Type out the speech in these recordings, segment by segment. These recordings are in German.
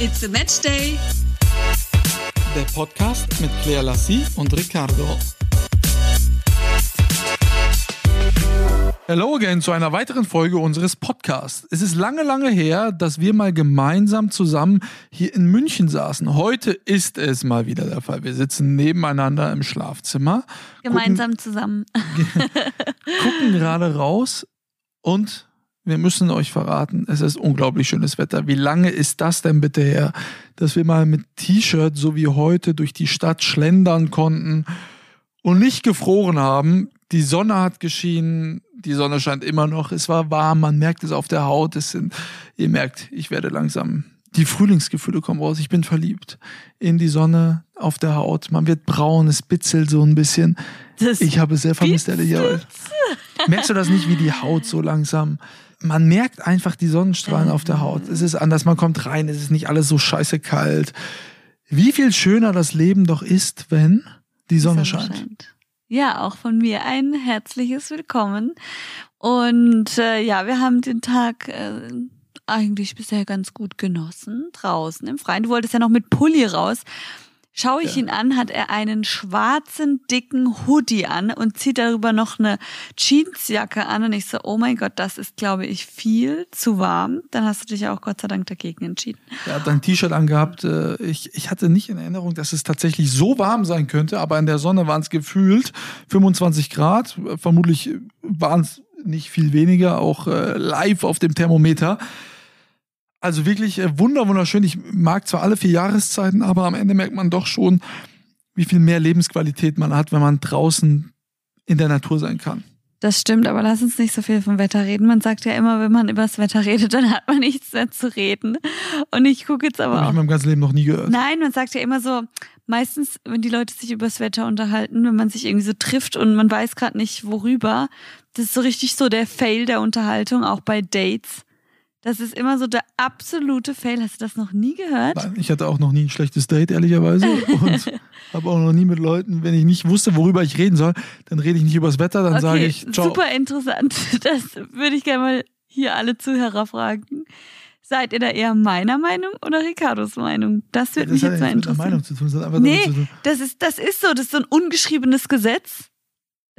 It's a Match Day. Der Podcast mit Claire Lassie und Ricardo. Hello again zu einer weiteren Folge unseres Podcasts. Es ist lange, lange her, dass wir mal gemeinsam zusammen hier in München saßen. Heute ist es mal wieder der Fall. Wir sitzen nebeneinander im Schlafzimmer. Gemeinsam gucken, zusammen. gucken gerade raus und wir müssen euch verraten, es ist unglaublich schönes Wetter. Wie lange ist das denn bitte her, dass wir mal mit T-Shirt so wie heute durch die Stadt schlendern konnten und nicht gefroren haben? Die Sonne hat geschienen, die Sonne scheint immer noch, es war warm, man merkt es auf der Haut, es sind, ihr merkt, ich werde langsam, die Frühlingsgefühle kommen raus, ich bin verliebt in die Sonne, auf der Haut, man wird braun, es bitzelt so ein bisschen. Das ich habe es sehr vermisst, ehrlicherweise. Merkst du das nicht, wie die Haut so langsam man merkt einfach die Sonnenstrahlen auf der Haut. Es ist anders, man kommt rein, es ist nicht alles so scheiße kalt. Wie viel schöner das Leben doch ist, wenn die Sonne, die Sonne scheint. scheint. Ja, auch von mir ein herzliches Willkommen. Und äh, ja, wir haben den Tag äh, eigentlich bisher ganz gut genossen, draußen im Freien. Du wolltest ja noch mit Pulli raus. Schaue ich ja. ihn an, hat er einen schwarzen, dicken Hoodie an und zieht darüber noch eine Jeansjacke an. Und ich so, oh mein Gott, das ist, glaube ich, viel zu warm. Dann hast du dich auch Gott sei Dank dagegen entschieden. Er hat ein T-Shirt angehabt. Äh, ich, ich hatte nicht in Erinnerung, dass es tatsächlich so warm sein könnte, aber in der Sonne waren es gefühlt 25 Grad. Vermutlich waren es nicht viel weniger, auch äh, live auf dem Thermometer. Also wirklich äh, wunderschön. Ich mag zwar alle vier Jahreszeiten, aber am Ende merkt man doch schon, wie viel mehr Lebensqualität man hat, wenn man draußen in der Natur sein kann. Das stimmt, aber lass uns nicht so viel vom Wetter reden. Man sagt ja immer, wenn man über das Wetter redet, dann hat man nichts mehr zu reden. Und ich gucke jetzt aber. Habe ich in meinem ganzen Leben noch nie gehört. Nein, man sagt ja immer so, meistens, wenn die Leute sich über das Wetter unterhalten, wenn man sich irgendwie so trifft und man weiß gerade nicht worüber, das ist so richtig so der Fail der Unterhaltung, auch bei Dates. Das ist immer so der absolute Fail. Hast du das noch nie gehört? Nein, ich hatte auch noch nie ein schlechtes Date, ehrlicherweise. Und habe auch noch nie mit Leuten, wenn ich nicht wusste, worüber ich reden soll, dann rede ich nicht über das Wetter, dann okay, sage ich ciao. Super interessant. Das würde ich gerne mal hier alle Zuhörer fragen. Seid ihr da eher meiner Meinung oder Ricardos Meinung? Das würde ja, mich jetzt mal interessieren. Das hat Meinung zu tun. Das hat nee, das ist, das ist so. Das ist so ein ungeschriebenes Gesetz.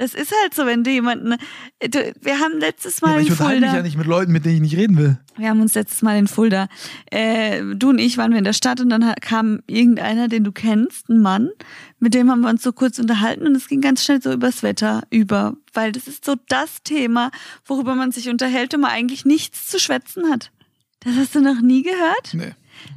Das ist halt so, wenn du jemanden. Du, wir haben letztes Mal ja, aber ich in Fulda. mich ja nicht mit Leuten, mit denen ich nicht reden will. Wir haben uns letztes Mal in Fulda. Äh, du und ich waren wir in der Stadt und dann kam irgendeiner, den du kennst, ein Mann, mit dem haben wir uns so kurz unterhalten und es ging ganz schnell so übers Wetter über, weil das ist so das Thema, worüber man sich unterhält und man eigentlich nichts zu schwätzen hat. Das hast du noch nie gehört? Nee,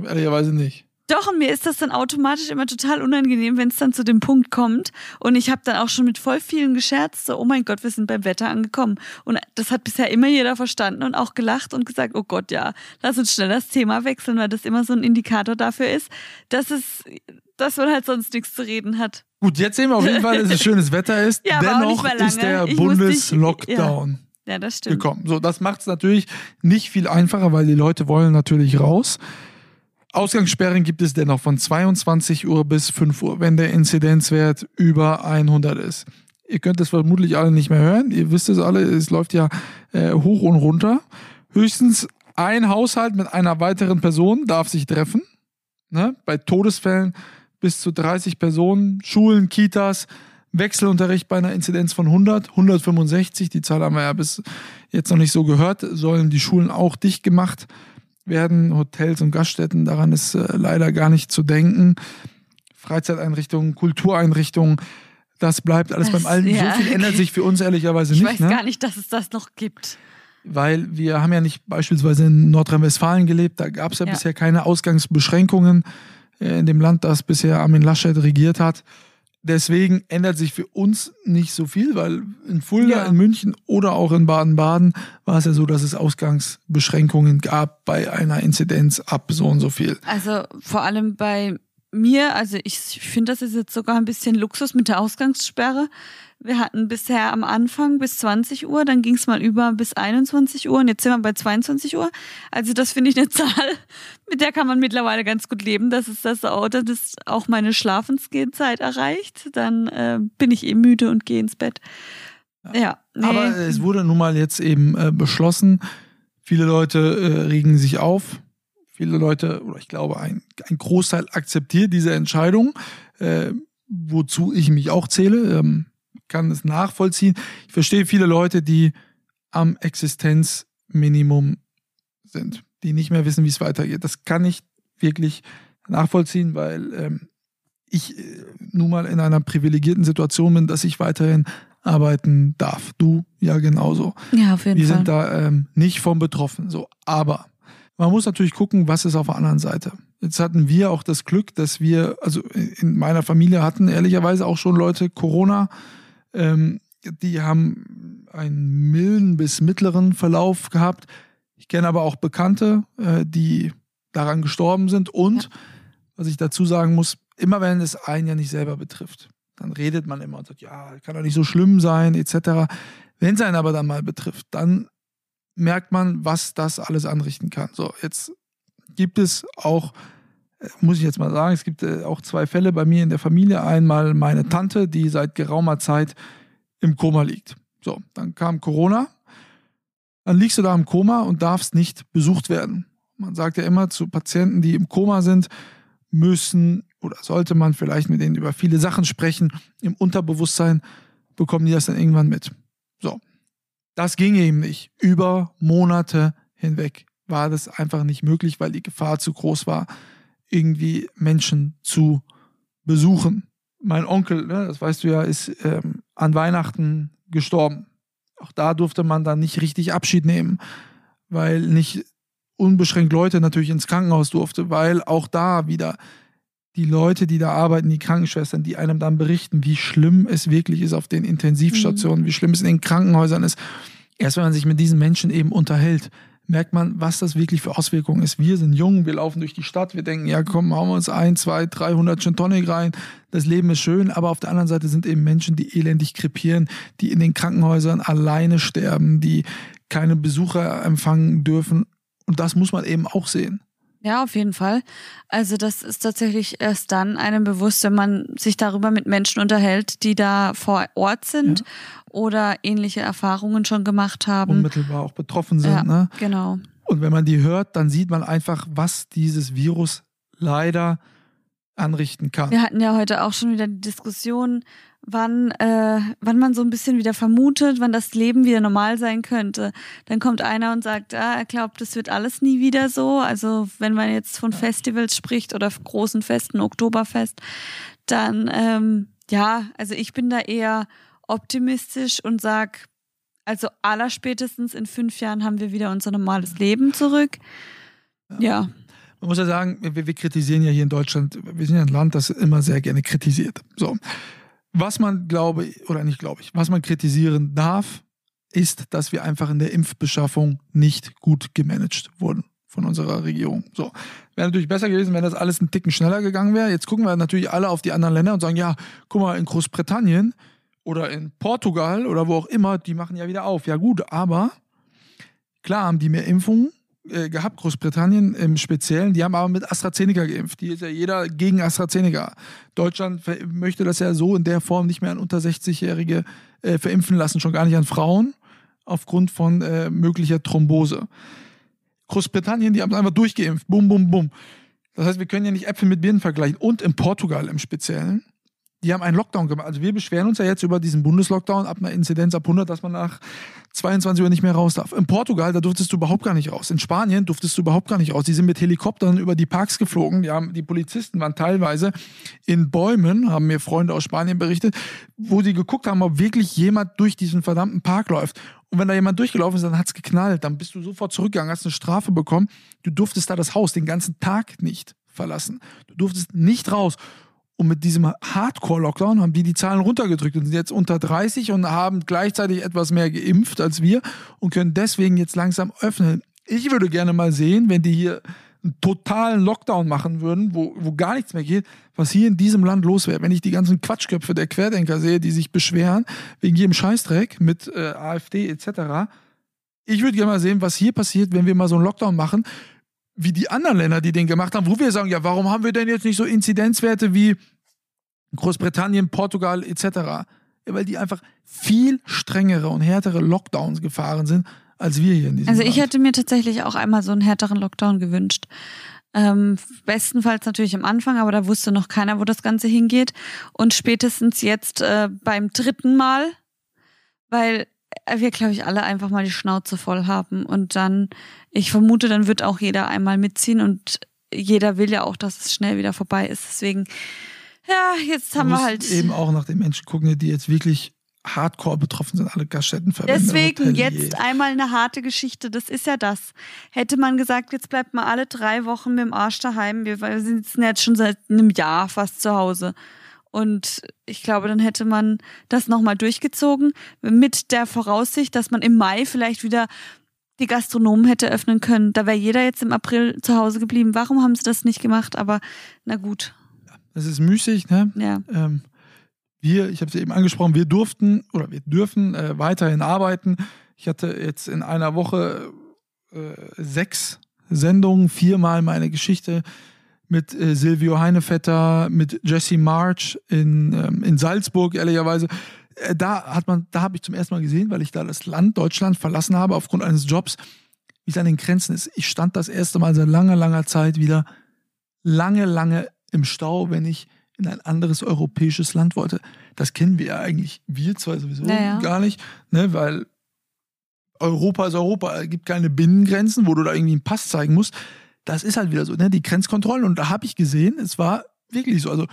ehrlicherweise nicht. Doch, und mir ist das dann automatisch immer total unangenehm, wenn es dann zu dem Punkt kommt. Und ich habe dann auch schon mit voll vielen gescherzt, so, oh mein Gott, wir sind beim Wetter angekommen. Und das hat bisher immer jeder verstanden und auch gelacht und gesagt, oh Gott, ja, lass uns schnell das Thema wechseln, weil das immer so ein Indikator dafür ist, dass es, dass man halt sonst nichts zu reden hat. Gut, jetzt sehen wir auf jeden Fall, dass es schönes Wetter ist. ja, Dennoch ist der Bundeslockdown. Ja. ja, das stimmt. Gekommen. So, das macht es natürlich nicht viel einfacher, weil die Leute wollen natürlich raus. Ausgangssperren gibt es dennoch von 22 Uhr bis 5 Uhr, wenn der Inzidenzwert über 100 ist. Ihr könnt es vermutlich alle nicht mehr hören. Ihr wisst es alle, es läuft ja äh, hoch und runter. Höchstens ein Haushalt mit einer weiteren Person darf sich treffen. Ne? Bei Todesfällen bis zu 30 Personen, Schulen, Kitas, Wechselunterricht bei einer Inzidenz von 100, 165, die Zahl haben wir ja bis jetzt noch nicht so gehört, sollen die Schulen auch dicht gemacht werden werden, Hotels und Gaststätten, daran ist äh, leider gar nicht zu denken. Freizeiteinrichtungen, Kultureinrichtungen, das bleibt alles das, beim Alten. Ja. So viel ändert sich für uns ehrlicherweise ich nicht. Ich weiß ne? gar nicht, dass es das noch gibt. Weil wir haben ja nicht beispielsweise in Nordrhein-Westfalen gelebt, da gab es ja, ja, bisher keine Ausgangsbeschränkungen äh, in dem Land, das bisher Armin Laschet regiert hat. Deswegen ändert sich für uns nicht so viel, weil in Fulda, ja. in München oder auch in Baden-Baden war es ja so, dass es Ausgangsbeschränkungen gab bei einer Inzidenz ab so und so viel. Also vor allem bei mir, also ich finde, das ist jetzt sogar ein bisschen Luxus mit der Ausgangssperre. Wir hatten bisher am Anfang bis 20 Uhr, dann ging es mal über bis 21 Uhr und jetzt sind wir bei 22 Uhr. Also das finde ich eine Zahl, mit der kann man mittlerweile ganz gut leben. Das ist das Auto, das auch meine Schlafensgehzeit erreicht. Dann äh, bin ich eh müde und gehe ins Bett. Ja. Nee. Aber es wurde nun mal jetzt eben äh, beschlossen. Viele Leute äh, regen sich auf. Viele Leute, oder ich glaube, ein, ein Großteil akzeptiert diese Entscheidung, äh, wozu ich mich auch zähle, ähm, kann es nachvollziehen. Ich verstehe viele Leute, die am Existenzminimum sind, die nicht mehr wissen, wie es weitergeht. Das kann ich wirklich nachvollziehen, weil ähm, ich äh, nun mal in einer privilegierten Situation bin, dass ich weiterhin arbeiten darf. Du ja genauso. Ja, auf jeden Wir Fall. sind da ähm, nicht von betroffen. So, aber man muss natürlich gucken, was ist auf der anderen Seite. Jetzt hatten wir auch das Glück, dass wir, also in meiner Familie hatten ehrlicherweise auch schon Leute Corona. Ähm, die haben einen milden bis mittleren Verlauf gehabt. Ich kenne aber auch Bekannte, äh, die daran gestorben sind. Und, Ja. was ich dazu sagen muss, immer wenn es einen ja nicht selber betrifft, dann redet man immer und sagt, ja, kann doch nicht so schlimm sein, etc. Wenn es einen aber dann mal betrifft, dann merkt man, was das alles anrichten kann. So, jetzt gibt es auch, äh, muss ich jetzt mal sagen, es gibt äh, auch zwei Fälle bei mir in der Familie. Einmal meine Tante, die seit geraumer Zeit im Koma liegt. So, dann kam Corona. Dann liegst du da im Koma und darfst nicht besucht werden. Man sagt ja immer zu Patienten, die im Koma sind, müssen oder sollte man vielleicht mit denen über viele Sachen sprechen. Im Unterbewusstsein bekommen die das dann irgendwann mit. So. Das ging eben nicht. Über Monate hinweg war das einfach nicht möglich, weil die Gefahr zu groß war, irgendwie Menschen zu besuchen. Mein Onkel, ne, das weißt du ja, ist ähm, an Weihnachten gestorben. Auch da durfte man dann nicht richtig Abschied nehmen, weil nicht unbeschränkt Leute natürlich ins Krankenhaus durfte, weil auch da wieder die Leute, die da arbeiten, die Krankenschwestern, die einem dann berichten, wie schlimm es wirklich ist auf den Intensivstationen, wie schlimm es in den Krankenhäusern ist. Erst wenn man sich mit diesen Menschen eben unterhält, merkt man, was das wirklich für Auswirkungen ist. Wir sind jung, wir laufen durch die Stadt, wir denken, ja komm, hauen wir uns ein, zwei, 300 Gin Tonic rein, das Leben ist schön, aber auf der anderen Seite sind eben Menschen, die elendig krepieren, die in den Krankenhäusern alleine sterben, die keine Besucher empfangen dürfen und das muss man eben auch sehen. Ja, auf jeden Fall. Also das ist tatsächlich erst dann einem bewusst, wenn man sich darüber mit Menschen unterhält, die da vor Ort sind Ja. oder ähnliche Erfahrungen schon gemacht haben. Unmittelbar auch betroffen sind. Ja, Ne? genau. Und wenn man die hört, dann sieht man einfach, was dieses Virus leider anrichten kann. Wir hatten ja heute auch schon wieder die Diskussion, wann, äh, wann man so ein bisschen wieder vermutet, wann das Leben wieder normal sein könnte. Dann kommt einer und sagt, ah, er glaubt, das wird alles nie wieder so. Also wenn man jetzt von Festivals spricht oder großen Festen, Oktoberfest, dann ähm, ja, also ich bin da eher optimistisch und sag, also allerspätestens in fünf Jahren haben wir wieder unser normales Leben zurück. Ja, Man muss ja sagen, wir, wir kritisieren ja hier in Deutschland, wir sind ja ein Land, das immer sehr gerne kritisiert. So. Was man glaube, oder nicht glaube ich, was man kritisieren darf, ist, dass wir einfach in der Impfbeschaffung nicht gut gemanagt wurden von unserer Regierung. So. Wäre natürlich besser gewesen, wenn das alles einen Ticken schneller gegangen wäre. Jetzt gucken wir natürlich alle auf die anderen Länder und sagen, ja, guck mal, in Großbritannien oder in Portugal oder wo auch immer, die machen ja wieder auf. Ja gut, aber klar haben die mehr Impfungen äh, gehabt, Großbritannien im Speziellen, die haben aber mit AstraZeneca geimpft. Die ist ja jeder gegen AstraZeneca. Deutschland möchte das ja so in der Form nicht mehr an unter 60-Jährige äh, verimpfen lassen, schon gar nicht an Frauen, aufgrund von äh, möglicher Thrombose. Großbritannien, die haben einfach durchgeimpft. Bum, bum, bum. Das heißt, wir können ja nicht Äpfel mit Birnen vergleichen. Und in Portugal im Speziellen, die haben einen Lockdown gemacht. Also wir beschweren uns ja jetzt über diesen Bundeslockdown ab einer Inzidenz ab 100, dass man nach 22 Uhr nicht mehr raus darf. In Portugal, da durftest du überhaupt gar nicht raus. In Spanien durftest du überhaupt gar nicht raus. Die sind mit Helikoptern über die Parks geflogen. Die, haben, die Polizisten waren teilweise in Bäumen, haben mir Freunde aus Spanien berichtet, wo sie geguckt haben, ob wirklich jemand durch diesen verdammten Park läuft. Und wenn da jemand durchgelaufen ist, dann hat's geknallt. Dann bist du sofort zurückgegangen, hast eine Strafe bekommen. Du durftest da das Haus den ganzen Tag nicht verlassen. Du durftest nicht raus. Und mit diesem Hardcore-Lockdown haben die die Zahlen runtergedrückt und sind jetzt unter 30 und haben gleichzeitig etwas mehr geimpft als wir und können deswegen jetzt langsam öffnen. Ich würde gerne mal sehen, wenn die hier einen totalen Lockdown machen würden, wo, wo gar nichts mehr geht, was hier in diesem Land los wäre. Wenn ich die ganzen Quatschköpfe der Querdenker sehe, die sich beschweren wegen jedem Scheißdreck mit äh, AfD etc. Ich würde gerne mal sehen, was hier passiert, wenn wir mal so einen Lockdown machen, wie die anderen Länder, die den gemacht haben, wo wir sagen, ja, warum haben wir denn jetzt nicht so Inzidenzwerte wie Großbritannien, Portugal etc.? Ja, weil die einfach viel strengere und härtere Lockdowns gefahren sind als wir hier in diesem Also ich Land. hätte mir tatsächlich auch einmal so einen härteren Lockdown gewünscht. Ähm, bestenfalls natürlich am Anfang, aber da wusste noch keiner, wo das Ganze hingeht. Und spätestens jetzt äh, beim dritten Mal, weil wir, glaube ich, alle einfach mal die Schnauze voll haben. Und dann, ich vermute, dann wird auch jeder einmal mitziehen und jeder will ja auch, dass es schnell wieder vorbei ist. Deswegen, ja, jetzt haben wir musst halt. eben auch nach den Menschen gucken, die jetzt wirklich hardcore betroffen sind, alle Gaststättenverbände. Deswegen Hotelier. jetzt einmal eine harte Geschichte. Das ist ja das. Hätte man gesagt, jetzt bleibt mal alle drei Wochen mit dem Arsch daheim. Wir wir sitzen jetzt schon seit einem Jahr fast zu Hause. Und ich glaube, dann hätte man das nochmal durchgezogen mit der Voraussicht, dass man im Mai vielleicht wieder die Gastronomen hätte öffnen können. Da wäre jeder jetzt im April zu Hause geblieben. Warum haben sie das nicht gemacht? Aber na gut, Das ist müßig, ne? ja. Ähm, wir, ich habe es eben angesprochen, wir durften oder wir dürfen äh, weiterhin arbeiten. Ich hatte jetzt in einer Woche äh, sechs Sendungen, viermal meine Geschichte mit äh, Silvio Heinevetter, mit Jesse March in, ähm, in Salzburg, ehrlicherweise. Äh, da hat man, da habe ich zum ersten Mal gesehen, weil ich da das Land Deutschland verlassen habe aufgrund eines Jobs, wie es an den Grenzen ist. Ich stand das erste Mal seit langer, langer Zeit wieder lange, lange im Stau, wenn ich in ein anderes europäisches Land wollte. Das kennen wir ja eigentlich, wir zwar sowieso Naja. gar nicht, ne, weil Europa ist Europa, es gibt keine Binnengrenzen, wo du da irgendwie einen Pass zeigen musst. Das ist halt wieder so, ne, die Grenzkontrollen. Und da habe ich gesehen, es war wirklich so. Also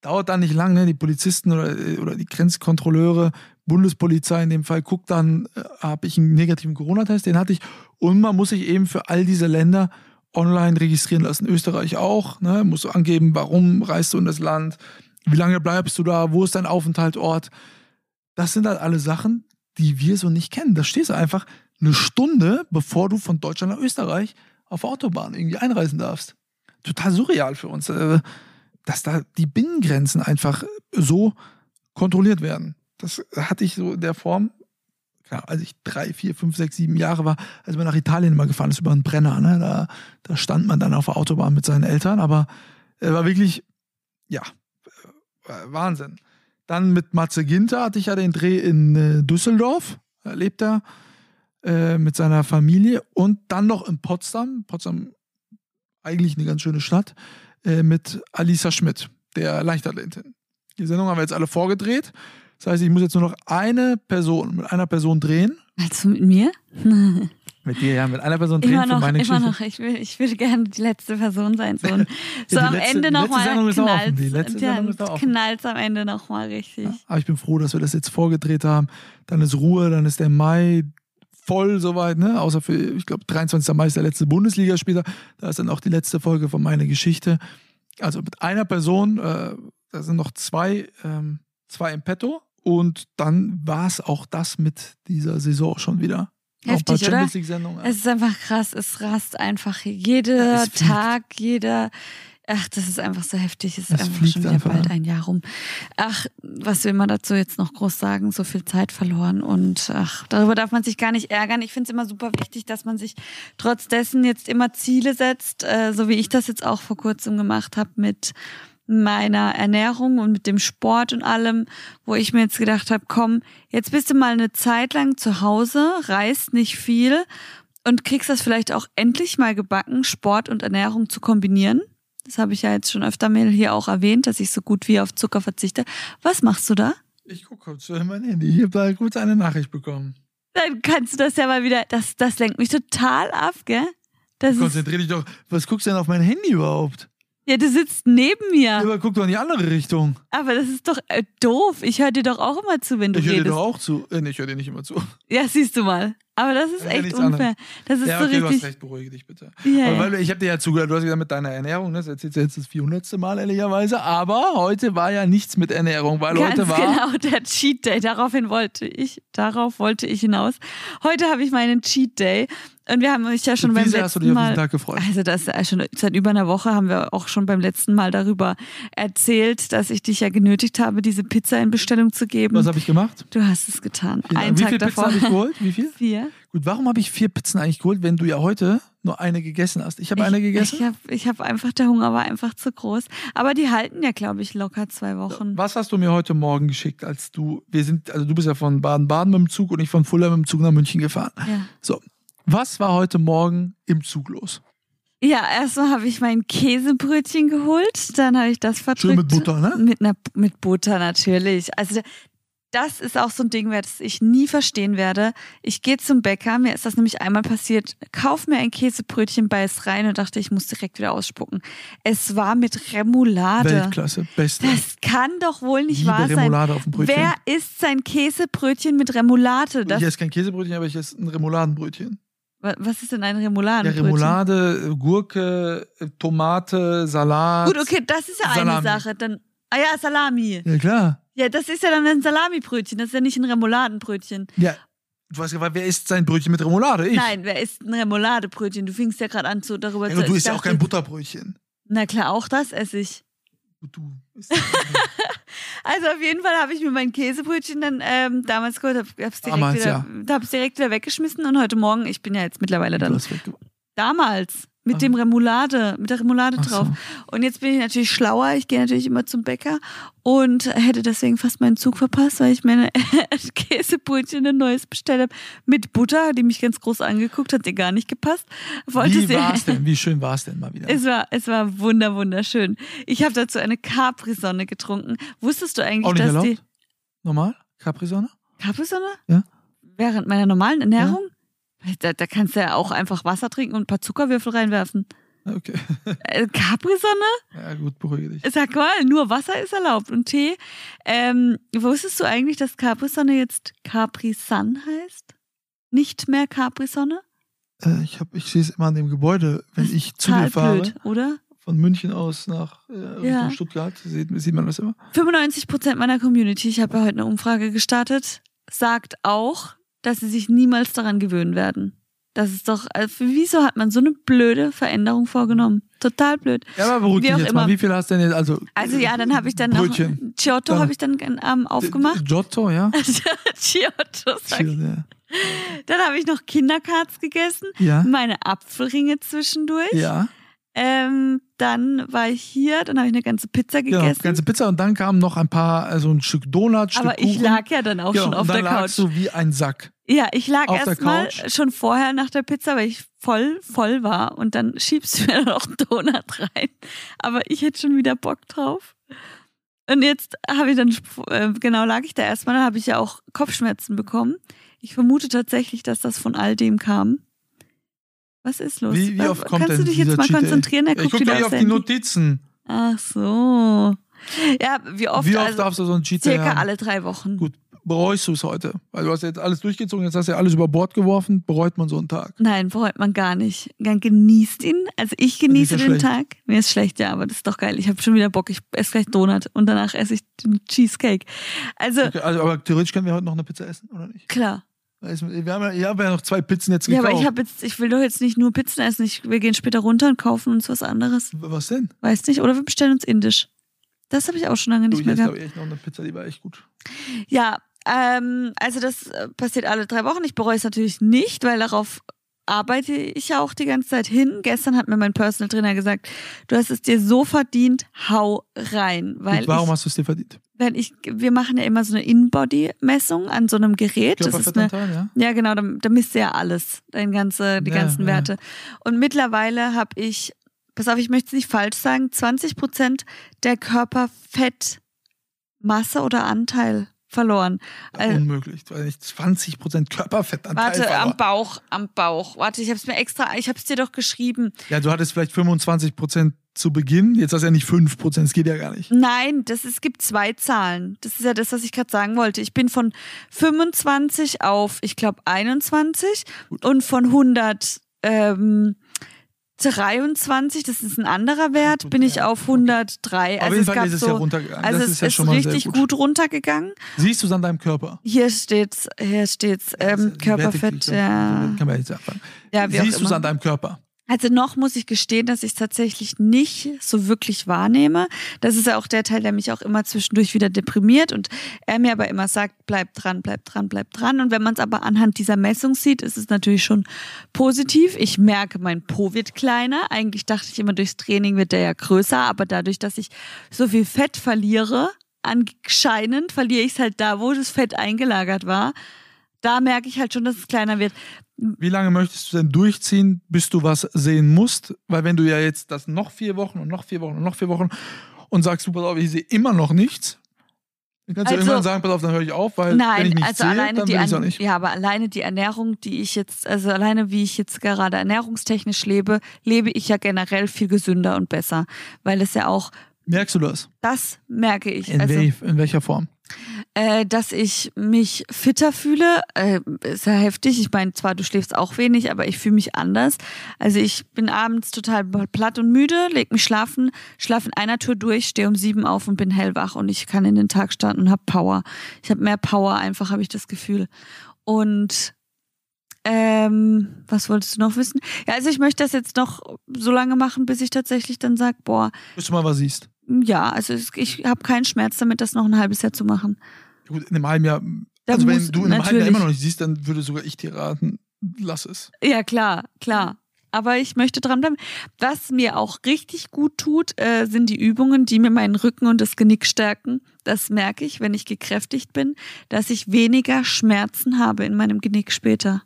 dauert dann nicht lang, ne, die Polizisten oder, oder die Grenzkontrolleure, Bundespolizei in dem Fall, guckt dann, äh, habe ich einen negativen Corona-Test, den hatte ich. Und man muss sich eben für all diese Länder online registrieren lassen. Österreich auch, ne? musst du angeben, warum reist du in das Land, wie lange bleibst du da, wo ist dein Aufenthaltsort. Das sind halt alle Sachen, die wir so nicht kennen. Da stehst du einfach eine Stunde, bevor du von Deutschland nach Österreich auf Autobahn irgendwie einreisen darfst. Total surreal für uns, äh, dass da die Binnengrenzen einfach so kontrolliert werden. Das hatte ich so in der Form klar, als ich drei, vier, fünf, sechs, sieben Jahre war, als man nach Italien mal gefahren ist über einen Brenner, ne? da, da stand man dann auf der Autobahn mit seinen Eltern, aber er war wirklich, ja, äh, Wahnsinn. Dann mit Matze Ginter hatte ich ja den Dreh in äh, Düsseldorf, da lebt er äh, mit seiner Familie und dann noch in Potsdam, Potsdam eigentlich eine ganz schöne Stadt, äh, mit Alisa Schmidt, der Leichtathletin. Die Sendung haben wir jetzt alle vorgedreht. Das heißt, ich muss jetzt nur noch eine Person mit einer Person drehen. Also mit mir? Mit dir, ja, mit einer Person drehen Immer für noch, meine immer Geschichte. noch. Ich will, ich will gerne die letzte Person sein. So, ein, so am letzte- Ende die letzte nochmal. Die knallt letzte Sendung ist auch knallt am Ende nochmal richtig. Ja, aber ich bin froh, dass wir das jetzt vorgedreht haben. Dann ist Ruhe, dann ist der Mai voll soweit, ne? Außer für, ich glaube, 23. Mai ist der letzte Bundesligaspieler. Da ist dann auch die letzte Folge von meiner Geschichte. Also mit einer Person, äh, da sind noch zwei, ähm, zwei im Petto. Und dann war es auch das mit dieser Saison schon wieder. Heftig, oder? Es ist einfach krass. Es rast einfach jeder. Tag, jeder. Ach, das ist einfach so heftig. Es ist einfach schon wieder einfach, bald ja. ein Jahr rum. Ach, was will man dazu jetzt noch groß sagen? So viel Zeit verloren und ach, darüber darf man sich gar nicht ärgern. Ich finde es immer super wichtig, dass man sich trotz dessen jetzt immer Ziele setzt, äh, so wie ich das jetzt auch vor kurzem gemacht habe mit meiner Ernährung und mit dem Sport und allem, wo ich mir jetzt gedacht habe, komm, jetzt bist du mal eine Zeit lang zu Hause, reist nicht viel und kriegst das vielleicht auch endlich mal gebacken, Sport und Ernährung zu kombinieren. Das habe ich ja jetzt schon öfter mal hier auch erwähnt, dass ich so gut wie auf Zucker verzichte. Was machst du da? ich gucke kurz in mein Handy. Ich habe da kurz eine Nachricht bekommen. Dann kannst du das ja mal wieder, das, das lenkt mich total ab, gell? Das Konzentrier dich doch. Was guckst du denn auf mein Handy überhaupt? Ja, du sitzt neben Ja. mir. Aber guck doch in die andere Richtung. Aber das ist doch äh, doof. Ich höre dir doch auch immer zu, wenn du Ich höre dir redest. doch auch zu. Äh, nee, ich höre dir nicht immer zu. Ja, siehst du mal. Aber das ist Ja, echt unfair. anderes. Das ist ja, so okay, du hast richtig. recht, beruhige dich bitte. Ja, ja. weil, ich habe dir ja zugehört, du hast gesagt mit deiner Ernährung, ne? das erzählst du jetzt das 400. Mal ehrlicherweise, aber heute war ja nichts mit Ernährung, weil Ganz heute war genau, der Cheat Day. Daraufhin wollte ich, darauf wollte ich hinaus. Heute habe ich meinen Cheat Day. Und wir haben euch ja schon Und beim sehr hast du dich letzten auf Mal. diesen Tag gefreut? Also das ja schon seit über einer Woche haben wir auch schon beim letzten Mal darüber erzählt, dass ich dich ja genötigt habe, diese Pizza in Bestellung zu geben. Was habe ich gemacht? Du hast es getan. Vielen Einen. Wie Tag viel davor. Pizza habe ich geholt? Wie viel? Vier. Gut, warum habe ich vier Pizzen eigentlich geholt, wenn du ja heute nur eine gegessen hast? Ich habe eine gegessen. Ich habe ich hab einfach, der Hunger war einfach zu groß. Aber die halten ja, glaube ich, locker zwei Wochen. Was hast du mir heute Morgen geschickt, als du, wir sind, also du bist ja von Baden-Baden mit dem Zug und ich von Fulda mit dem Zug nach München gefahren. Ja. So, was war heute Morgen im Zug los? Ja, erstmal habe ich mein Käsebrötchen geholt, dann habe ich das verdrückt. Schön mit Butter, ne? Mit, einer, mit Butter natürlich. Also das ist auch so ein Ding, das ich nie verstehen werde. Ich gehe zum Bäcker, mir ist das nämlich einmal passiert, kauf mir ein Käsebrötchen, beiß rein und dachte, ich muss direkt wieder ausspucken. Es war mit Remoulade. Weltklasse, beste. Das kann doch wohl nicht Liebe wahr sein. Remoulade auf dem Brötchen. Wer isst sein Käsebrötchen mit Remoulade? Das, ich esse kein Käsebrötchen, aber ich esse ein Remouladenbrötchen. Wa- was ist denn ein Ja, Remouladenbrötchen? Remoulade, Gurke, Tomate, Salat. Gut, okay, das ist ja eine Salami. Sache. Dann, ah ja, Salami. Ja, klar. Ja, das ist ja dann ein Salamibrötchen, das ist ja nicht ein Remouladenbrötchen. Ja. Du weißt ja, wer isst sein Brötchen mit Remoulade? Ich. Nein, wer isst ein Remouladebrötchen? Du fingst ja gerade an zu darüber Ja, zu du isst ja auch kein Butterbrötchen. Na klar, auch das esse ich. Du isst Also auf jeden Fall habe ich mir mein Käsebrötchen dann ähm, damals geholt, habe es direkt, Damals, wieder, ja. hab's direkt wieder weggeschmissen und heute Morgen, ich bin ja jetzt mittlerweile dann damals mit Ah. dem Remoulade, mit der Remoulade Ach drauf. so. Und jetzt bin ich natürlich schlauer. Ich gehe natürlich immer zum Bäcker und hätte deswegen fast meinen Zug verpasst, weil ich meine Käsebrötchen ein neues bestellt habe mit Butter, die mich ganz groß angeguckt hat, die gar nicht gepasst. Wollte Wie sie- war es denn? Wie schön war es denn mal wieder? Es war, es war wunder, wunderschön. Ich habe dazu eine Capri-Sonne getrunken. Wusstest du eigentlich, auch nicht dass erlaubt? die Normal? Capri-Sonne? Capri-Sonne? Ja. Während meiner normalen Ernährung? Da, da kannst du ja auch einfach Wasser trinken und ein paar Zuckerwürfel reinwerfen. Okay. Äh, Capri-Sonne? Ja, gut, beruhige dich. Sag mal, nur Wasser ist erlaubt und Tee. Ähm, wusstest du eigentlich, dass Capri-Sonne jetzt Capri-Sun heißt? Nicht mehr Capri-Sonne? Äh, ich hab, ich sehe es immer an dem Gebäude, wenn Das ich zu dir fahre, blöd, oder? von München aus nach äh, Ja. Stuttgart, sieht, sieht man das immer. 95 Prozent meiner Community, ich habe ja heute eine Umfrage gestartet, sagt auch, dass sie sich niemals daran gewöhnen werden. Das ist doch, also wieso hat man so eine blöde Veränderung vorgenommen? Total blöd. Ja, aber beruhig dich jetzt immer. mal. Wie viel hast du denn jetzt? Also, Also ja, dann habe ich dann noch Brötchen. Giotto Ja. habe ich dann ähm, aufgemacht. Giotto, ja. Giotto, sag ich. Ja. Dann habe ich noch Kinderkarts gegessen, Ja. meine Apfelringe zwischendurch. ja. Ähm, dann war ich hier, dann habe ich eine ganze Pizza Genau, gegessen. ganze Pizza und dann kam noch ein paar, also ein Stück Donut, Stück aber ich Kuchen. lag ja dann auch genau, schon auf und dann der Couch. du wie ein Sack. Ja, ich lag erstmal schon vorher nach der Pizza, weil ich voll, voll war. Und dann schiebst du mir noch einen Donut rein. Aber ich hätte schon wieder Bock drauf. Und jetzt habe ich dann, äh, genau lag ich da erstmal, dann habe ich ja auch Kopfschmerzen bekommen. Ich vermute tatsächlich, dass das von all dem kam. Was ist los? Wie, wie oft kommt Kannst denn du dich jetzt mal Cheat Day? konzentrieren? Er Ja, ich gucke gleich auf die. Notizen. Ach so. Ja, wie oft? wie oft also, darfst du so ein Cheat circa haben? alle drei Wochen. Gut. Bereust du es heute? Weil du hast jetzt alles durchgezogen, jetzt hast du ja alles über Bord geworfen. Bereut man so einen Tag? Nein, bereut man gar nicht. Dann genießt ihn. Also ich genieße ja den schlecht. Tag. Mir ist schlecht, ja, aber das ist doch geil. Ich habe schon wieder Bock. Ich esse gleich Donut und danach esse ich den Cheesecake. Also Okay, also, aber theoretisch können wir heute noch eine Pizza essen, oder nicht? klar. Wir haben ja, ich habe ja noch zwei Pizzen jetzt Ja, gekauft. aber ich jetzt, ich will doch jetzt nicht nur Pizzen essen. Ich, wir gehen später runter und kaufen uns was anderes. Was denn? Weiß nicht. Oder wir bestellen uns Indisch. Das habe ich auch schon lange Du, nicht ich mehr gehabt. ich, echt noch eine Pizza, die war echt gut. Ja, ähm, also das äh, passiert alle drei Wochen. Ich bereue es natürlich nicht, weil darauf arbeite ich ja auch die ganze Zeit hin. Gestern hat mir mein Personal Trainer gesagt, du hast es dir so verdient, hau rein. Weil Gut, warum ich, hast du es dir verdient? Wenn ich, wir machen ja immer so eine In-Body-Messung an so einem Gerät. Das ist eine, ja? ja, genau, da, da misst du ja alles, dein ganze, die Ja, ganzen ja. Werte. Und mittlerweile habe ich, pass auf, ich möchte es nicht falsch sagen, 20 Prozent der Körperfettmasse oder Anteil verloren. Äh, Unmöglich. Weil ich 20% Körperfettanteil Warte, verlor. am Bauch, am Bauch. Warte, ich habe es mir extra, ich habe es dir doch geschrieben. Ja, du hattest vielleicht 25% zu Beginn, jetzt hast du ja nicht 5%, das geht ja gar nicht. Nein, das, es gibt zwei Zahlen. Das ist ja das, was ich gerade sagen wollte. Ich bin von 25 auf, ich glaube, 21 und von 100, ähm, 23, das ist ein anderer Wert, bin ich auf 103. Auf Also jeden es Fall ist es so, ja runtergegangen. also das es ist ja schon mal richtig sehr gut. runtergegangen. Siehst du es an deinem Körper? Hier steht's, hier steht's, ähm, Körperfett, ja. Kann man jetzt anfangen. ja, Siehst du es an deinem Körper? Also noch muss ich gestehen, dass ich es tatsächlich nicht so wirklich wahrnehme. Das ist ja auch der Teil, der mich auch immer zwischendurch wieder deprimiert und er mir aber immer sagt, bleib dran, bleib dran, bleib dran. Und wenn man es aber anhand dieser Messung sieht, ist es natürlich schon positiv. Ich merke, mein Po wird kleiner. Eigentlich dachte ich immer, durchs Training wird der ja größer, aber dadurch, dass ich so viel Fett verliere, anscheinend verliere ich es halt da, wo das Fett eingelagert war. Da merke ich halt schon, dass es kleiner wird. Wie lange möchtest du denn durchziehen, bis du was sehen musst? Weil wenn du ja jetzt das noch vier Wochen und noch vier Wochen und noch vier Wochen und sagst, du, pass auf, ich sehe immer noch nichts, dann kannst du Also- irgendwann sagen, pass auf, dann höre ich auf, weil wenn ich Nein, nichts also sehe, alleine dann die will ich auch nicht. ja, aber alleine die Ernährung, die ich jetzt, also alleine wie ich jetzt gerade ernährungstechnisch lebe, lebe ich ja generell viel gesünder und besser, weil es ja auch Merkst du das? das merke ich, In, also wel- in welcher Form? Äh, dass ich mich fitter fühle, äh, ist ja heftig. Ich meine, zwar du schläfst auch wenig, aber ich fühle mich anders. Also ich bin abends total platt und müde, leg mich schlafen, schlafe in einer Tour durch, stehe um sieben auf und bin hellwach und ich kann in den Tag starten und habe Power. Ich habe mehr Power, einfach habe ich das Gefühl. Und ähm, was wolltest du noch wissen? Ja, also ich möchte das jetzt noch so lange machen, bis ich tatsächlich dann sage, boah, Bis du mal was siehst. Ja, also ich habe keinen Schmerz damit, das noch ein halbes Jahr zu machen. Gut, in einem halben Jahr, Da also wenn du in einem halben Jahr immer noch nicht siehst, dann würde sogar ich dir raten, lass es. Ja, klar, klar. Aber ich möchte dranbleiben. Was mir auch richtig gut tut, äh, sind die Übungen, die mir meinen Rücken und das Genick stärken. Das merke ich, wenn ich gekräftigt bin, dass ich weniger Schmerzen habe in meinem Genick später.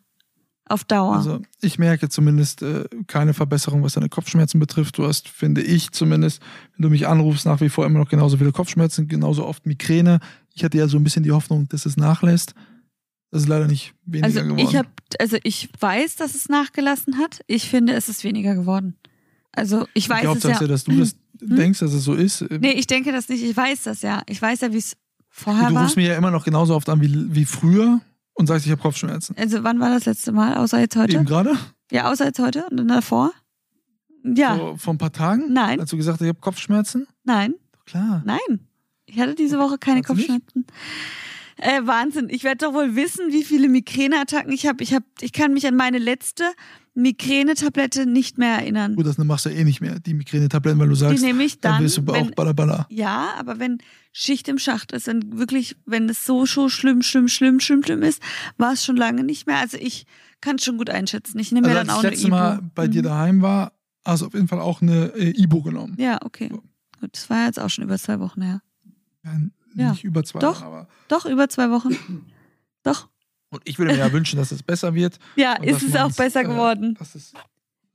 Auf Dauer. Also ich merke zumindest äh, keine Verbesserung, was deine Kopfschmerzen betrifft. Du hast, finde ich zumindest, wenn du mich anrufst, nach wie vor immer noch genauso viele Kopfschmerzen, genauso oft Migräne. Ich hatte ja so ein bisschen die Hoffnung, dass es nachlässt. Das ist leider nicht weniger also geworden. ich habe, also ich weiß, dass es nachgelassen hat. Ich finde, es ist weniger geworden. Also ich weiß Glaubt es das ja. ja, dass du das denkst, dass es so ist. Nee, ich denke das nicht. Ich weiß das ja. Ich weiß ja, wie es vorher du war. rufst mir ja immer noch genauso oft an wie, wie früher und sagst, ich habe Kopfschmerzen. Also wann war das letzte Mal? Außer jetzt heute? Eben gerade? Ja, außer jetzt heute und dann davor? Ja, Vor, vor ein paar Tagen? Nein. Als du gesagt hast, ich habe Kopfschmerzen? nein, Doch klar. nein. Ich hatte diese Woche keine Hast nicht? Kopfschmerzen. Äh, Wahnsinn. Ich werde doch wohl wissen, wie viele Migräneattacken ich habe. Ich, hab, ich kann mich an meine letzte Migränetablette nicht mehr erinnern. Gut, das machst du eh nicht mehr, die Migräne-Tabletten, weil du Die sagst, nehme ich dann dann, wirst du auch baller. ja, aber wenn Schicht im Schacht ist, wenn wirklich, wenn es so, so schlimm, schlimm, schlimm, schlimm, schlimm ist, war es schon lange nicht mehr. Also ich kann es schon gut einschätzen. Ich nehme Also mir dann auch eine Ibu. Mal bei dir Mhm. daheim war, hast du auf jeden Fall auch eine äh, Ibo genommen. Ja, okay. So. Gut, das war jetzt auch schon über zwei Wochen her. Ja, Ja. Nicht über zwei Doch. Wochen, aber. Doch, über zwei Wochen. Doch. Und ich würde mir ja wünschen, dass es besser wird. Ja, und ist es auch besser äh, geworden. Dass es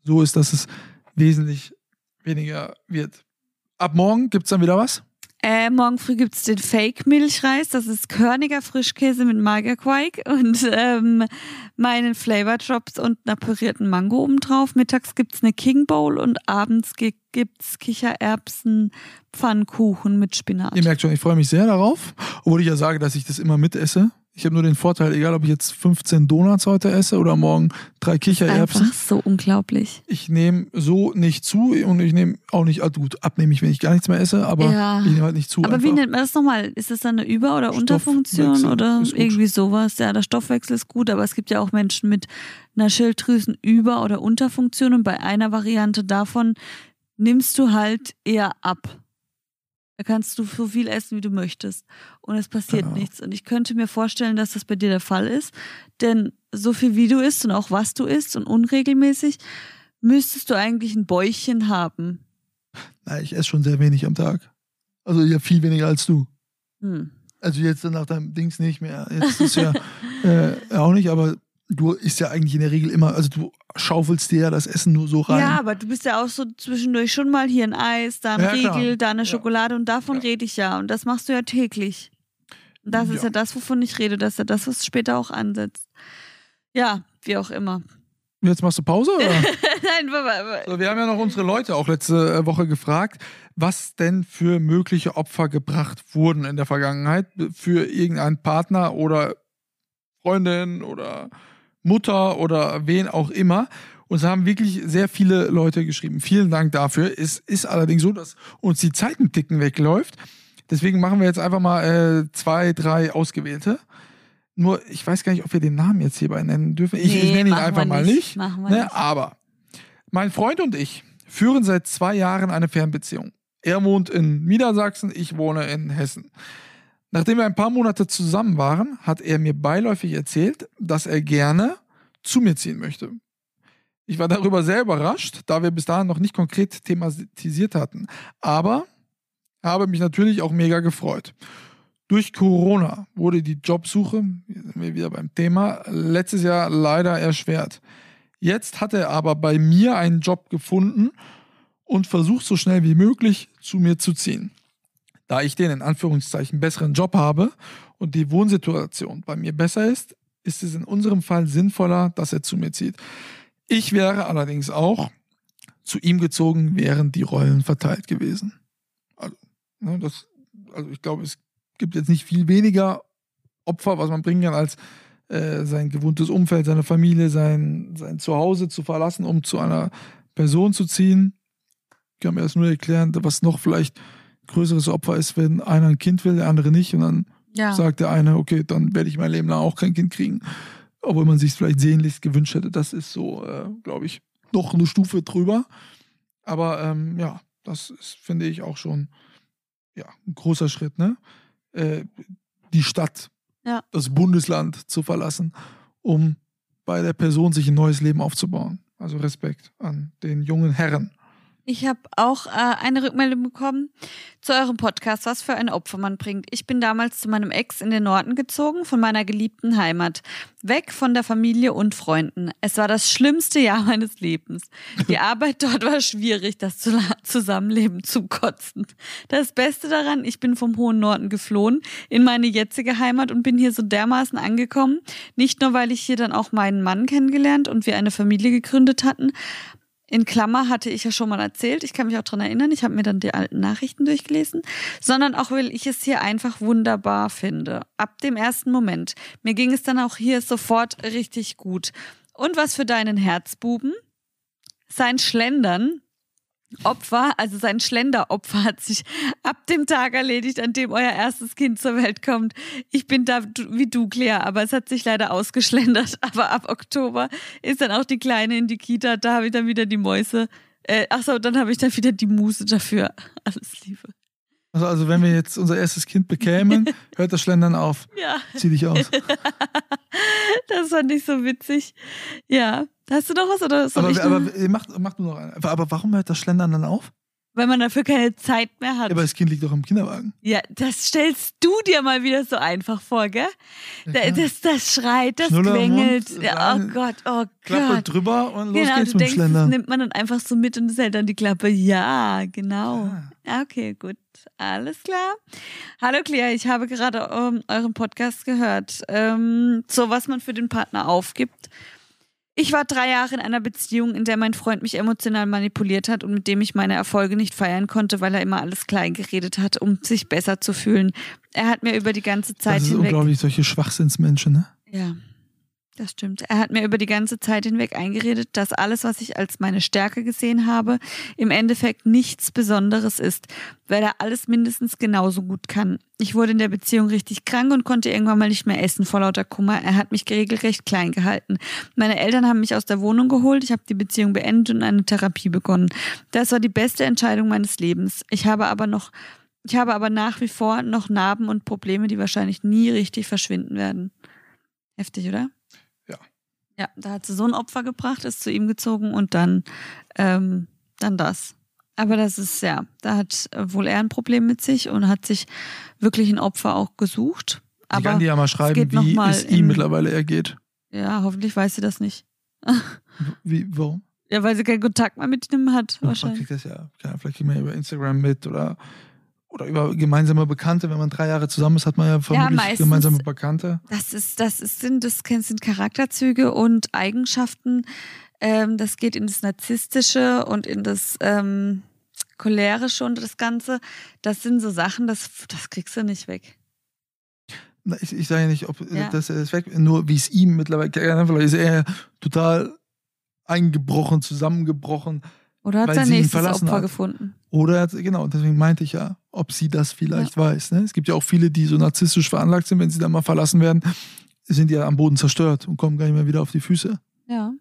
so ist, dass es wesentlich weniger wird. Ab morgen gibt es dann wieder was? Äh, morgen früh gibt's den Fake-Milchreis. Das ist körniger Frischkäse mit Magerquark und ähm, meinen Flavor Drops und einer pürierten Mango obendrauf. Mittags gibt's eine King Bowl und abends gi- gibt's Kichererbsen, Pfannkuchen mit Spinat. Ihr merkt schon, ich freue mich sehr darauf. Obwohl ich ja sage, dass ich das immer mitesse. Ich habe nur den Vorteil, egal ob ich jetzt 15 Donuts heute esse oder morgen drei Kichererbsen. Einfach so unglaublich. Ich nehme so nicht zu und ich nehme auch nicht, also gut, abnehme ich, wenn ich gar nichts mehr esse, aber Ja. ich nehme halt nicht zu. Aber wie einfach. nennt man das nochmal? Ist das dann eine Über- oder Unterfunktion oder irgendwie sowas? Ja, der Stoffwechsel ist gut, aber es gibt ja auch Menschen mit einer Schilddrüsen-Über- oder Unterfunktion und bei einer Variante davon nimmst du halt eher ab. Da kannst du so viel essen, wie du möchtest. Und es passiert Genau. nichts. Und ich könnte mir vorstellen, dass das bei dir der Fall ist. Denn so viel wie du isst und auch was du isst und unregelmäßig, müsstest du eigentlich ein Bäuchchen haben. Nein, ich esse schon sehr wenig am Tag. Also ja, viel weniger als du. Hm. Also jetzt nach deinem Dings nicht mehr. Jetzt ist ja äh, auch nicht, aber du isst ja eigentlich in der Regel immer, also du schaufelst dir ja das Essen nur so rein. Ja, aber du bist ja auch so zwischendurch schon mal hier ein Eis, da ein Ja, klar. Riegel, da eine Ja. Schokolade und davon Ja. rede ich ja. Und das machst du ja täglich. Und das ist Ja. das, wovon ich rede. Das ist ja das, was später auch ansetzt. Ja, wie auch immer. Jetzt machst du Pause oder? Nein, aber- So, wir haben ja noch unsere Leute auch letzte äh, Woche gefragt, was denn für mögliche Opfer gebracht wurden in der Vergangenheit für irgendeinen Partner oder Freundin oder Mutter oder wen auch immer. Und es haben wirklich sehr viele Leute geschrieben. Vielen Dank dafür. Es ist allerdings so, dass uns die Zeit ein Ticken wegläuft. Deswegen machen wir jetzt einfach mal äh, zwei, drei ausgewählte. Nur, ich weiß gar nicht, ob wir den Namen jetzt hierbei nennen dürfen. Ich, Nee, ich nenne ihn einfach wir mal nicht. nicht. Machen wir ne? nicht. Aber mein Freund und ich führen seit zwei Jahren eine Fernbeziehung. Er wohnt in Niedersachsen, ich wohne in Hessen. Nachdem wir ein paar Monate zusammen waren, hat er mir beiläufig erzählt, dass er gerne zu mir ziehen möchte. Ich war darüber sehr überrascht, da wir bis dahin noch nicht konkret thematisiert hatten. Aber habe mich natürlich auch mega gefreut. Durch Corona wurde die Jobsuche, hier sind wir wieder beim Thema, letztes Jahr leider erschwert. Jetzt hat er aber bei mir einen Job gefunden und versucht so schnell wie möglich zu mir zu ziehen. Da ich den in Anführungszeichen besseren Job habe und die Wohnsituation bei mir besser ist, ist es in unserem Fall sinnvoller, dass er zu mir zieht. Ich wäre allerdings auch zu ihm gezogen, wären die Rollen verteilt gewesen. Also, ne, das, also ich glaube, es gibt jetzt nicht viel weniger Opfer, was man bringen kann, als äh, sein gewohntes Umfeld, seine Familie, sein, sein Zuhause zu verlassen, um zu einer Person zu ziehen. Ich kann mir das nur erklären, was noch vielleicht größeres Opfer ist, wenn einer ein Kind will, der andere nicht. Und dann Ja. sagt der eine, okay, dann werde ich mein Leben lang auch kein Kind kriegen. Obwohl man sich vielleicht sehnlichst gewünscht hätte. Das ist so, äh, glaube ich, noch eine Stufe drüber. Aber ähm, ja, das ist, finde ich, auch schon ja, ein großer Schritt, ne? Äh, die Stadt, Ja. das Bundesland zu verlassen, um bei der Person sich ein neues Leben aufzubauen. Also Respekt an den jungen Herren. Ich habe auch äh, eine Rückmeldung bekommen zu eurem Podcast, was für ein Opfer man bringt. Ich bin damals zu meinem Ex in den Norden gezogen, von meiner geliebten Heimat. Weg von der Familie und Freunden. Es war das schlimmste Jahr meines Lebens. Die Arbeit dort war schwierig, das Zu- Zusammenleben zu kotzen. Das Beste daran, ich bin vom hohen Norden geflohen in meine jetzige Heimat und bin hier so dermaßen angekommen. Nicht nur, weil ich hier dann auch meinen Mann kennengelernt und wir eine Familie gegründet hatten, in Klammer hatte ich ja schon mal erzählt, ich kann mich auch dran erinnern, ich habe mir dann die alten Nachrichten durchgelesen, sondern auch, weil ich es hier einfach wunderbar finde. Ab dem ersten Moment. Mir ging es dann auch hier sofort richtig gut. Und was für deinen Herzbuben? Sein Schlendern. Opfer, also sein Schlenderopfer hat sich ab dem Tag erledigt, an dem euer erstes Kind zur Welt kommt. Ich bin da wie du, Claire, aber es hat sich leider ausgeschlendert. Aber ab Oktober ist dann auch die Kleine in die Kita. Da habe ich dann wieder die Mäuse. Äh, ach so, dann habe ich dann wieder die Muse dafür. Alles Liebe. Also, also wenn wir jetzt unser erstes Kind bekämen, hört das Schlendern auf. Ja, Zieh dich aus. das fand ich so witzig. Ja, hast du noch was oder soll Aber, ich aber noch? mach, mach du noch einen. Aber, aber warum hört das Schlendern dann auf? Weil man dafür keine Zeit mehr Ja, hat. aber das Kind liegt doch im Kinderwagen. Ja, das stellst du dir mal wieder so einfach vor, gell? Klar. Das, das schreit, das Schnuller quengelt. Mund, Ja, oh Gott, oh Klappe Gott. drüber und los Genau, geht's du mit dem denkst, das Schlendern. nimmt man dann einfach so mit und es hält dann die Klappe. Ja, genau. Ja, Okay, gut. Alles klar. Hallo Claire, ich habe gerade ähm, euren Podcast gehört. Ähm, so, was man für den Partner aufgibt. Ich war drei Jahre in einer Beziehung, in der mein Freund mich emotional manipuliert hat und mit dem ich meine Erfolge nicht feiern konnte, weil er immer alles klein geredet hat, um sich besser zu fühlen. Er hat mir über die ganze Zeit Das ist hinweg unglaublich, solche Schwachsinnsmenschen, ne? ja, das stimmt. Er hat mir über die ganze Zeit hinweg eingeredet, dass alles, was ich als meine Stärke gesehen habe, im Endeffekt nichts Besonderes ist, weil er alles mindestens genauso gut kann. Ich wurde in der Beziehung richtig krank und konnte irgendwann mal nicht mehr essen vor lauter Kummer. Er hat mich regelrecht klein gehalten. Meine Eltern haben mich aus der Wohnung geholt, ich habe die Beziehung beendet und eine Therapie begonnen. Das war die beste Entscheidung meines Lebens. Ich habe aber noch ich habe aber nach wie vor noch Narben und Probleme, die wahrscheinlich nie richtig verschwinden werden. Heftig, oder? Ja. Da hat sie so ein Opfer gebracht, ist zu ihm gezogen und dann, ähm, dann das. Aber das ist ja, da hat äh, wohl er ein Problem mit sich und hat sich wirklich ein Opfer auch gesucht. Ich Aber kann dir ja mal schreiben, wie es ihm in- mittlerweile ergeht. ja, hoffentlich weiß sie das nicht. Wie, warum? Ja, weil sie keinen Kontakt mehr mit ihm hat, Man wahrscheinlich. kriegt das ja, vielleicht kriegt man ja über Instagram mit oder, oder über gemeinsame Bekannte. Wenn man drei Jahre zusammen ist, hat man ja vermutlich meistens- gemeinsame Bekannte. Das ist, das ist, sind, das sind Charakterzüge und Eigenschaften. Ähm, das geht in das Narzisstische und in das ähm, Cholerische und das Ganze. Das sind so Sachen, das, das kriegst du nicht weg. Na, Ich, ich sage ja nicht, ob Ja. das ist weg, nur wie es ihm mittlerweile, vielleicht ist er total eingebrochen, zusammengebrochen. Oder hat sein nächstes verlassen Opfer hat. gefunden. Oder, hat- genau, deswegen meinte ich ja, ob sie das vielleicht weiß. Ne? Es gibt ja auch viele, die so narzisstisch veranlagt sind, wenn sie dann mal verlassen werden, sind die ja am Boden zerstört und kommen gar nicht mehr wieder auf die Füße. Ja.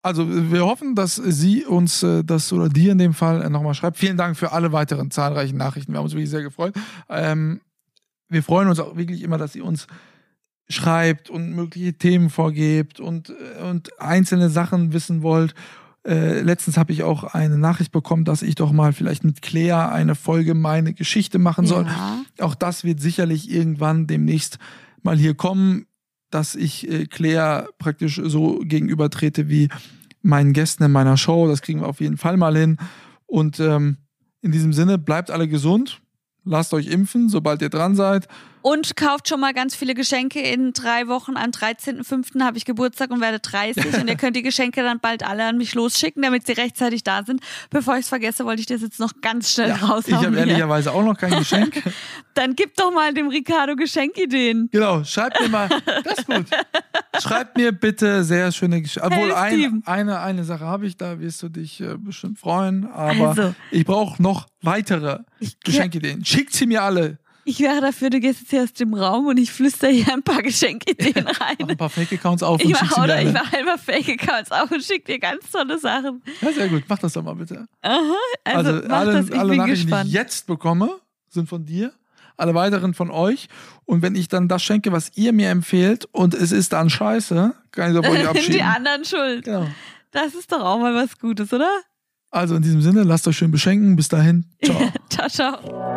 Also wir hoffen, dass sie uns äh, das oder dir in dem Fall äh, nochmal schreibt. Vielen Dank für alle weiteren zahlreichen Nachrichten. Wir haben uns wirklich sehr gefreut. Ähm, wir freuen uns auch wirklich immer, dass sie uns schreibt und mögliche Themen vorgebt und, äh, und einzelne Sachen wissen wollt. Äh, letztens habe ich auch eine Nachricht bekommen, dass ich doch mal vielleicht mit Claire eine Folge meine Geschichte machen soll. Ja. Auch das wird sicherlich irgendwann demnächst mal hier kommen, dass ich äh, Claire praktisch so gegenübertrete wie meinen Gästen in meiner Show. Das kriegen wir auf jeden Fall mal hin. Und ähm, in diesem Sinne, bleibt alle gesund. Lasst euch impfen, sobald ihr dran seid. Und kauft schon mal ganz viele Geschenke. In drei Wochen, am 13.05. habe ich Geburtstag und werde 30. und ihr könnt die Geschenke dann bald alle an mich losschicken, damit sie rechtzeitig da sind. Bevor ich es vergesse, wollte ich das jetzt noch ganz schnell ich raushauen. habe hier. ehrlicherweise auch noch kein Geschenk. Dann gib doch mal dem Ricardo Geschenkideen. genau, schreibt mir mal. Das ist gut. Schreibt mir bitte sehr schöne Geschenke. Obwohl, ein, eine, eine Sache habe ich, da wirst du dich äh, bestimmt freuen. Aber Also. ich brauche noch weitere Ich, Geschenkideen. Schickt sie mir alle. Ich wäre dafür, du gehst jetzt hier aus dem Raum und ich flüster hier ein paar Geschenkideen rein. Mach ein paar Fake-Accounts auf und Ich schick mir oder ich mache einfach Fake-Accounts auf und schicke dir ganz tolle Sachen. Ja, sehr gut. Mach das doch mal bitte. Aha, also, Also, mach alle, das, ich alle Nachrichten, die ich gespannt. jetzt bekomme, sind von dir. Alle weiteren von euch. Und wenn ich dann das schenke, was ihr mir empfehlt und es ist dann scheiße, kann ich auf euch die abschieben. anderen schuld. Genau. Das ist doch auch mal was Gutes, oder? Also in diesem Sinne, lasst euch schön beschenken. Bis dahin. Ciao. ciao, ciao.